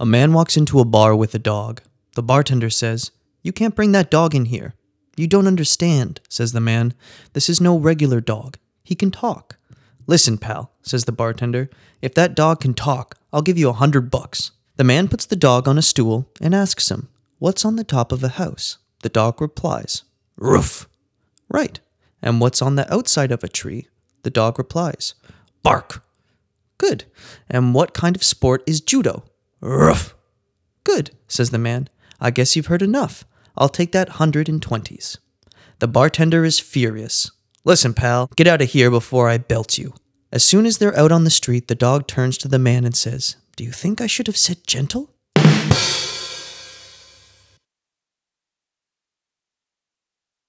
A man walks into a bar with a dog. The bartender says, You can't bring that dog in here. You don't understand, says the man. This is no regular dog. He can talk. Listen, pal, says the bartender. If that dog can talk, I'll give you a hundred bucks. The man puts the dog on a stool and asks him, What's on the top of a house? The dog replies, Roof. Right. And what's on the outside of a tree? The dog replies, Bark. Good. And what kind of sport is judo? Ruff. Good, says the man. I guess you've heard enough. I'll take that hundred and twenties. The bartender is furious. Listen, pal, get out of here before I belt you. As soon as they're out on the street, the dog turns to the man and says, Do you think I should have said gentle?